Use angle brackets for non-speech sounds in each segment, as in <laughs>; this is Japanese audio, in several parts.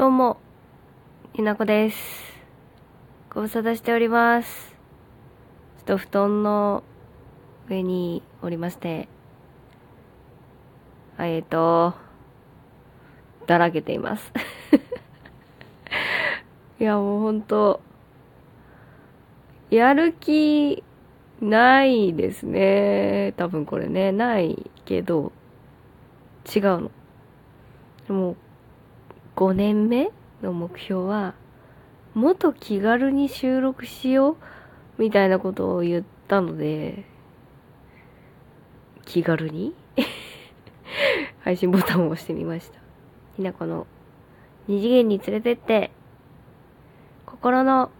どうも、ひなこです。ご無沙汰しております。ちょっと布団の上におりまして、えっ、と、だらけています。<laughs> いや、もうほんと、やる気ないですね。多分これね、ないけど、違うの。でも、5年目の目標は、もっと気軽に収録しようみたいなことを言ったので、気軽に？<laughs> 配信ボタンを押してみました。ひなこの二次元に連れてって、心の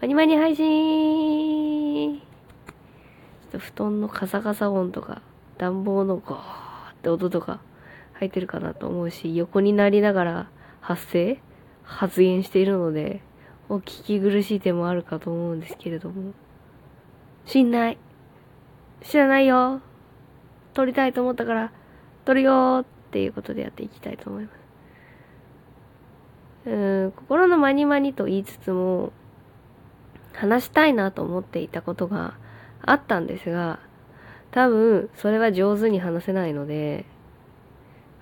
マニマニ配信ちょっと布団のカサカサ音とか、暖房のゴーって音とか入ってるかなと思うし、横になりながら発声発言しているので、お聞き苦しい点もあるかと思うんですけれども。知んない。知らないよ。撮りたいと思ったから、撮るよっていうことでやっていきたいと思います。うん、心のマニマニと言いつつも、話したいなと思っていたことがあったんですが、多分、それは上手に話せないので、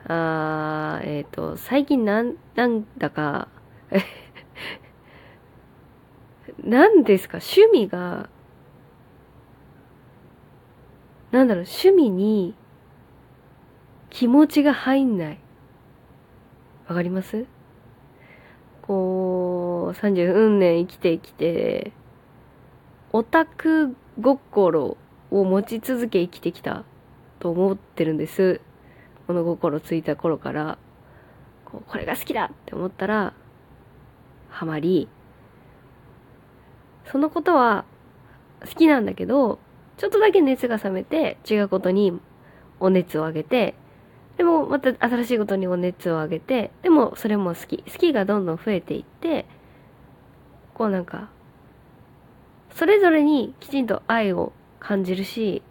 あー、えっ、と、最近なん、なんだか、<laughs> なんですか、趣味が、なんだろう、趣味に気持ちが入んない。わかります？こう、30運年生きてきて、オタク心を持ち続け生きてきたと思ってるんです。物心ついた頃から、こうこれが好きだって思ったら、ハマり、そのことは好きなんだけど、ちょっとだけ熱が冷めて、違うことにお熱を上げて、でもまた新しいことにお熱を上げて、でもそれも好き。好きがどんどん増えていって、こうなんか、それぞれにきちんと愛を感じるし、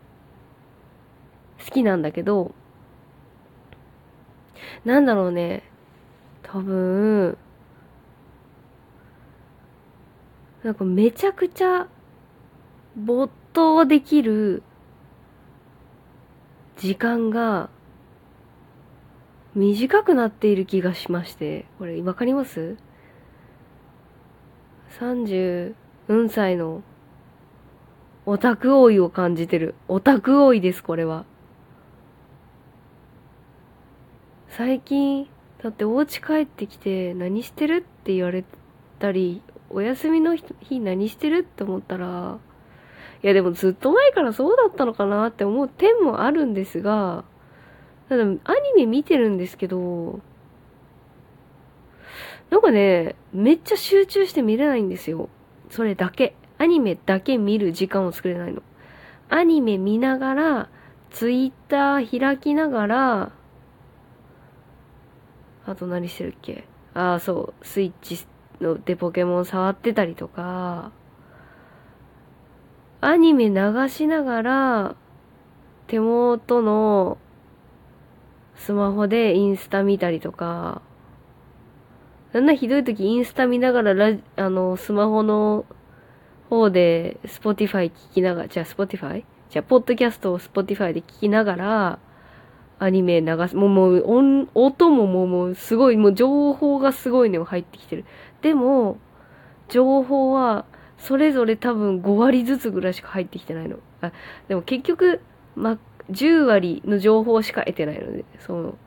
好きなんだけど、なんだろうね。多分、なんかめちゃくちゃ没頭できる時間が短くなっている気がしまして。これわかります ?34 歳のオタク多いを感じてる。オタク多いです、これは。最近、だってお家帰ってきて何してるって言われたり、お休みの日何してるって思ったら、いやでもずっと前からそうだったのかなって思う点もあるんですが、ただアニメ見てるんですけど、なんかね、めっちゃ集中して見れないんですよ。それだけ。アニメだけ見る時間を作れないの。アニメ見ながら、ツイッター開きながら、あと何してるっけ？ああ、そう、スイッチのでポケモン触ってたりとか、アニメ流しながら、手元のスマホでインスタ見たりとか、そんなひどい時インスタ見ながらラジ、あの、スマホの方で、スポティファイ聞きながら、じゃあスポティファイ？じゃあ、ポッドキャストをスポティファイで聞きながら、アニメ流す。もう、もう、音、音ももう、もう、すごい、もう、情報がすごいね、入ってきてる。でも、情報は、それぞれ多分5割ずつぐらいしか入ってきてないの。あ、でも結局、ま、10割の情報しか得てないので、その、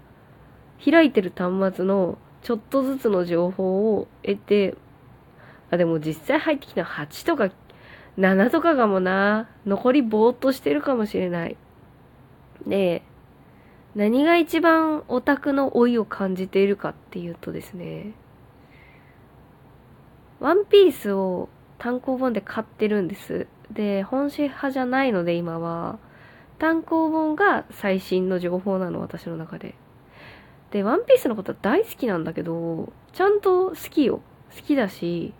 開いてる端末のちょっとずつの情報を得て、あ、でも実際入ってきたのは8とか7とかかもな。残りぼーっとしてるかもしれない。で、何が一番オタクの老いを感じているかっていうとですね、ワンピースを単行本で買ってるんです。で、本誌派じゃないので今は、単行本が最新の情報なの、私の中で。で、ワンピースのことは大好きなんだけど、ちゃんと好きよ。好きだし、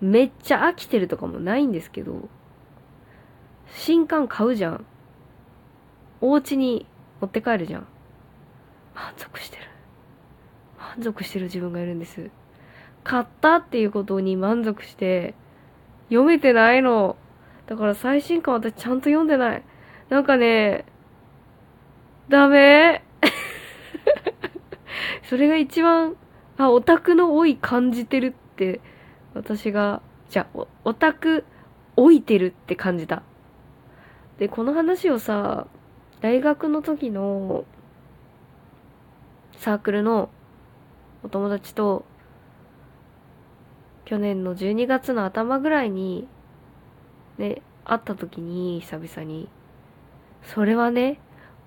めっちゃ飽きてるとかもないんですけど、新刊買うじゃん。お家に持って帰るじゃん。満足してる。満足してる自分がいるんです。買ったっていうことに満足して、読めてないの。だから最新刊私ちゃんと読んでない。なんかね、ダメ <laughs> それが一番、あ、オタクの老い感じてるって、私が、じゃあ、オタク老いてるって感じた。で、この話をさ、大学の時のサークルのお友達と去年の12月の頭ぐらいにね、会った時に久々にそれはね、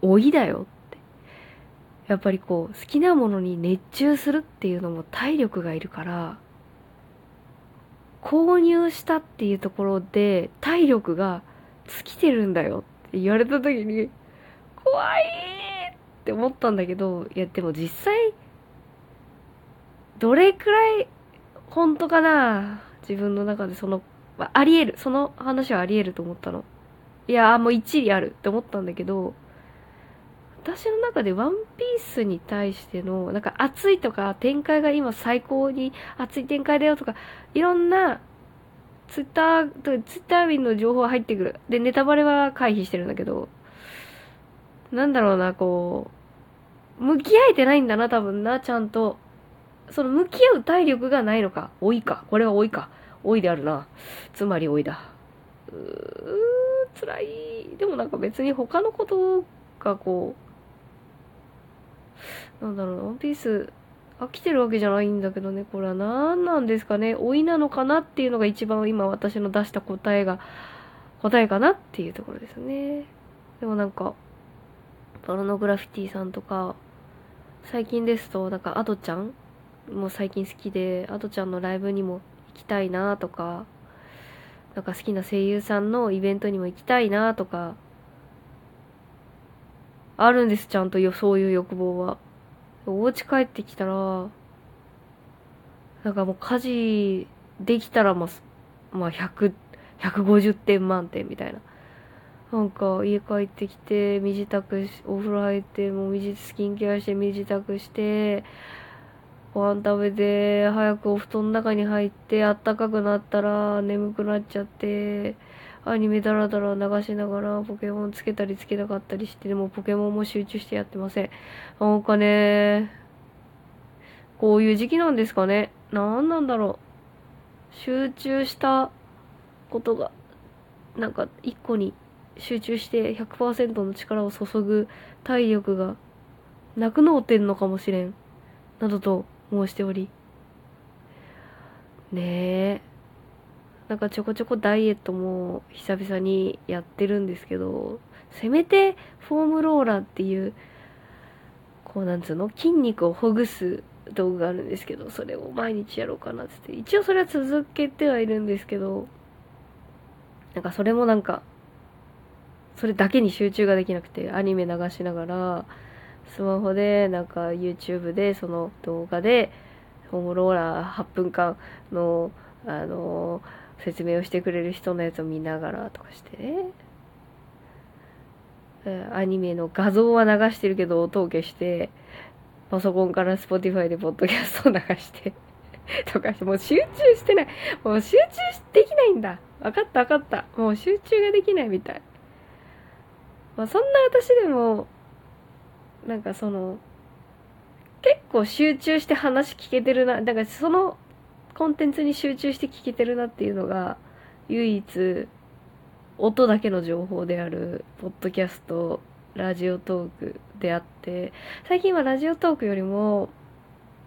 老いだよって。やっぱりこう、好きなものに熱中するっていうのも体力がいるから、購入したっていうところで体力が尽きてるんだよって言われた時に、怖いって思ったんだけど、いやでも実際、どれくらい本当かな自分の中でその、あり得る。その話はあり得ると思ったの。いやもう一理あるって思ったんだけど、私の中でワンピースに対しての、なんか熱いとか展開が今最高に熱い展開だよとか、いろんなツイッター、ツイッター便の情報が入ってくる。で、ネタバレは回避してるんだけど、なんだろうな、こう、向き合えてないんだな、多分な、ちゃんと。その向き合う体力がないのか。老いか。これは老いか。老いであるな。つまり老いだ。うー、辛い。でもなんか別に他のことがこう、なんだろうな、ワンピース、飽きてるわけじゃないんだけどね、これは何なんですかね。老いなのかなっていうのが一番今私の出した答えが、答えかなっていうところですね。でもなんか、バロノグラフィティさんとか、最近ですと、なんかアドちゃんも最近好きで、アドちゃんのライブにも行きたいなとか、なんか好きな声優さんのイベントにも行きたいなとか、あるんです、ちゃんとそういう欲望は。お家帰ってきたら、なんかもう家事できたらまあ、まあ100、150点満点みたいな。なんか家帰ってきて、身支度し、お風呂入って、もう身スキンケアして身支度して、ご飯食べて、早くお布団の中に入って、あったかくなったら眠くなっちゃって、アニメダラダラ流しながらポケモンつけたりつけなかったりして、でもポケモンも集中してやってません。なんかね、こういう時期なんですかね。なんなんだろう。集中したことが、なんか一個に集中して100%の力を注ぐ体力がなくのうてんのかもしれん。などと申しており。ねえ。なんかちょこちょこダイエットも久々にやってるんですけど、せめてフォームローラーっていう、こうなんつうの筋肉をほぐす道具があるんですけど、それを毎日やろうかなってって。一応それは続けてはいるんですけど、なんかそれもなんかそれだけに集中ができなくて、アニメ流しながら、スマホで、なんか YouTube でその動画で、ホームローラー8分間の、あの、説明をしてくれる人のやつを見ながらとかしてね。アニメの画像は流してるけど音を消して、パソコンから Spotify でポッドキャストを流してとかして、もう集中してない。もう集中できないんだ。わかったわかった。もう集中ができないみたい。まあ、そんな私でも、なんかその、結構集中して話聞けてるな。だからそのコンテンツに集中して聞けてるなっていうのが、唯一、音だけの情報である、ポッドキャスト、ラジオトークであって、最近はラジオトークよりも、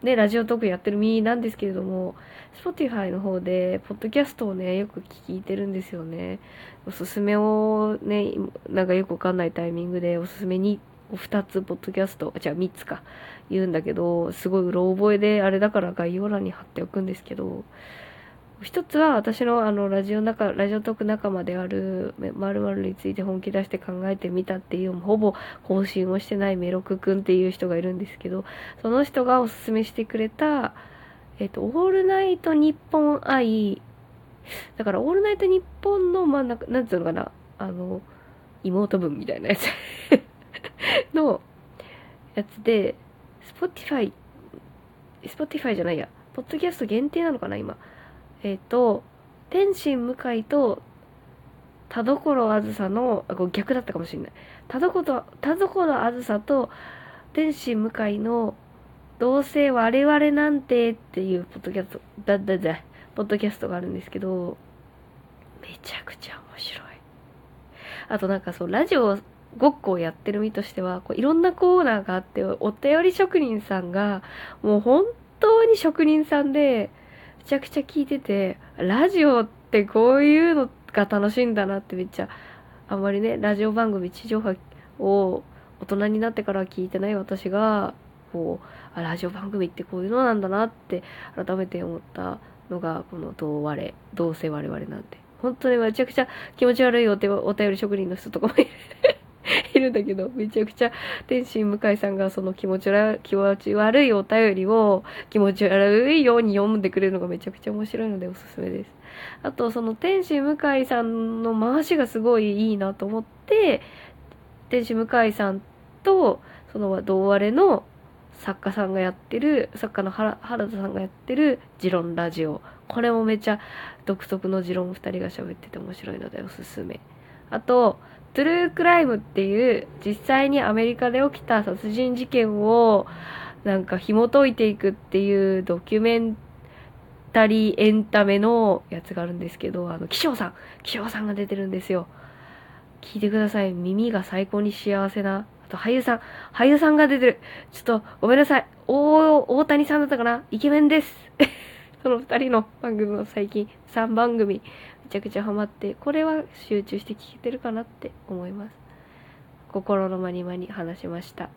ね、ラジオトークやってる身なんですけれども、Spotify の方で、ポッドキャストをね、よく聞いてるんですよね。おすすめをね、なんかよくわかんないタイミングで、おすすめに、2つ、ポッドキャスト、じゃあ3つか、言うんだけど、すごいうろ覚えで、あれだから概要欄に貼っておくんですけど、一つは私のあのラジオ中、ラジオトーク仲間である〇〇について本気出して考えてみたっていうほぼ更新をしてないメロクくんっていう人がいるんですけど、その人がおすすめしてくれた、えっと、オールナイトニッポン愛、だからオールナイトニッポンの真ん中、なんつうのかな、あの、妹分みたいなやつのやつで、Spotify Spotify じゃないや、ポッドキャスト限定なのかな、今。えっ、と、天心向井と田所あずさの、あ、これ逆だったかもしれない。田所、田所あずさと天心向井のどうせ我々なんてっていうポッドキャスト、だだだ、ポッドキャストがあるんですけど、めちゃくちゃ面白い。あとなんかそう、ラジオごっこをやってる身としては、こういろんなコーナーがあって、お便り職人さんが、もう本当に職人さんで、ちゃくちゃ聞いてて、ラジオってこういうのが楽しいんだなってめっちゃ、あんまりね、ラジオ番組、地上波を大人になってから聞いてない私が、こう、あ、ラジオ番組ってこういうのなんだなって改めて思ったのが、このどう我、どうせ我々なんて。本当にめちゃくちゃ気持ち悪いお手お便り職人の人とかもいるいるんだけど、めちゃくちゃ天心向井さんがその気持ち悪気持ち悪いお便りを気持ち悪いように読んでくれるのがめちゃくちゃ面白いのでおすすめです。あと、その天心向井さんの回しがすごいいいなと思って、天心向井さんと、その、同割れの作家さんがやってる、作家の原田さんがやってる、ジロンラジオ。これもめちゃ独特の持論二人が喋ってて面白いのでおすすめ。あと、トゥルークライムっていう実際にアメリカで起きた殺人事件をなんか紐解いていくっていうドキュメンタリーエンタメのやつがあるんですけど、あの、気象さん、気象さんが出てるんですよ。聞いてください。耳が最高に幸せな。あと俳優さん、俳優さんが出てる。ちょっとごめんなさい。大、大谷さんだったかな？イケメンです。<laughs> その二人の番組を最近3番組めちゃくちゃハマって、これは集中して聞けてるかなって思います。心のまにまに話しました。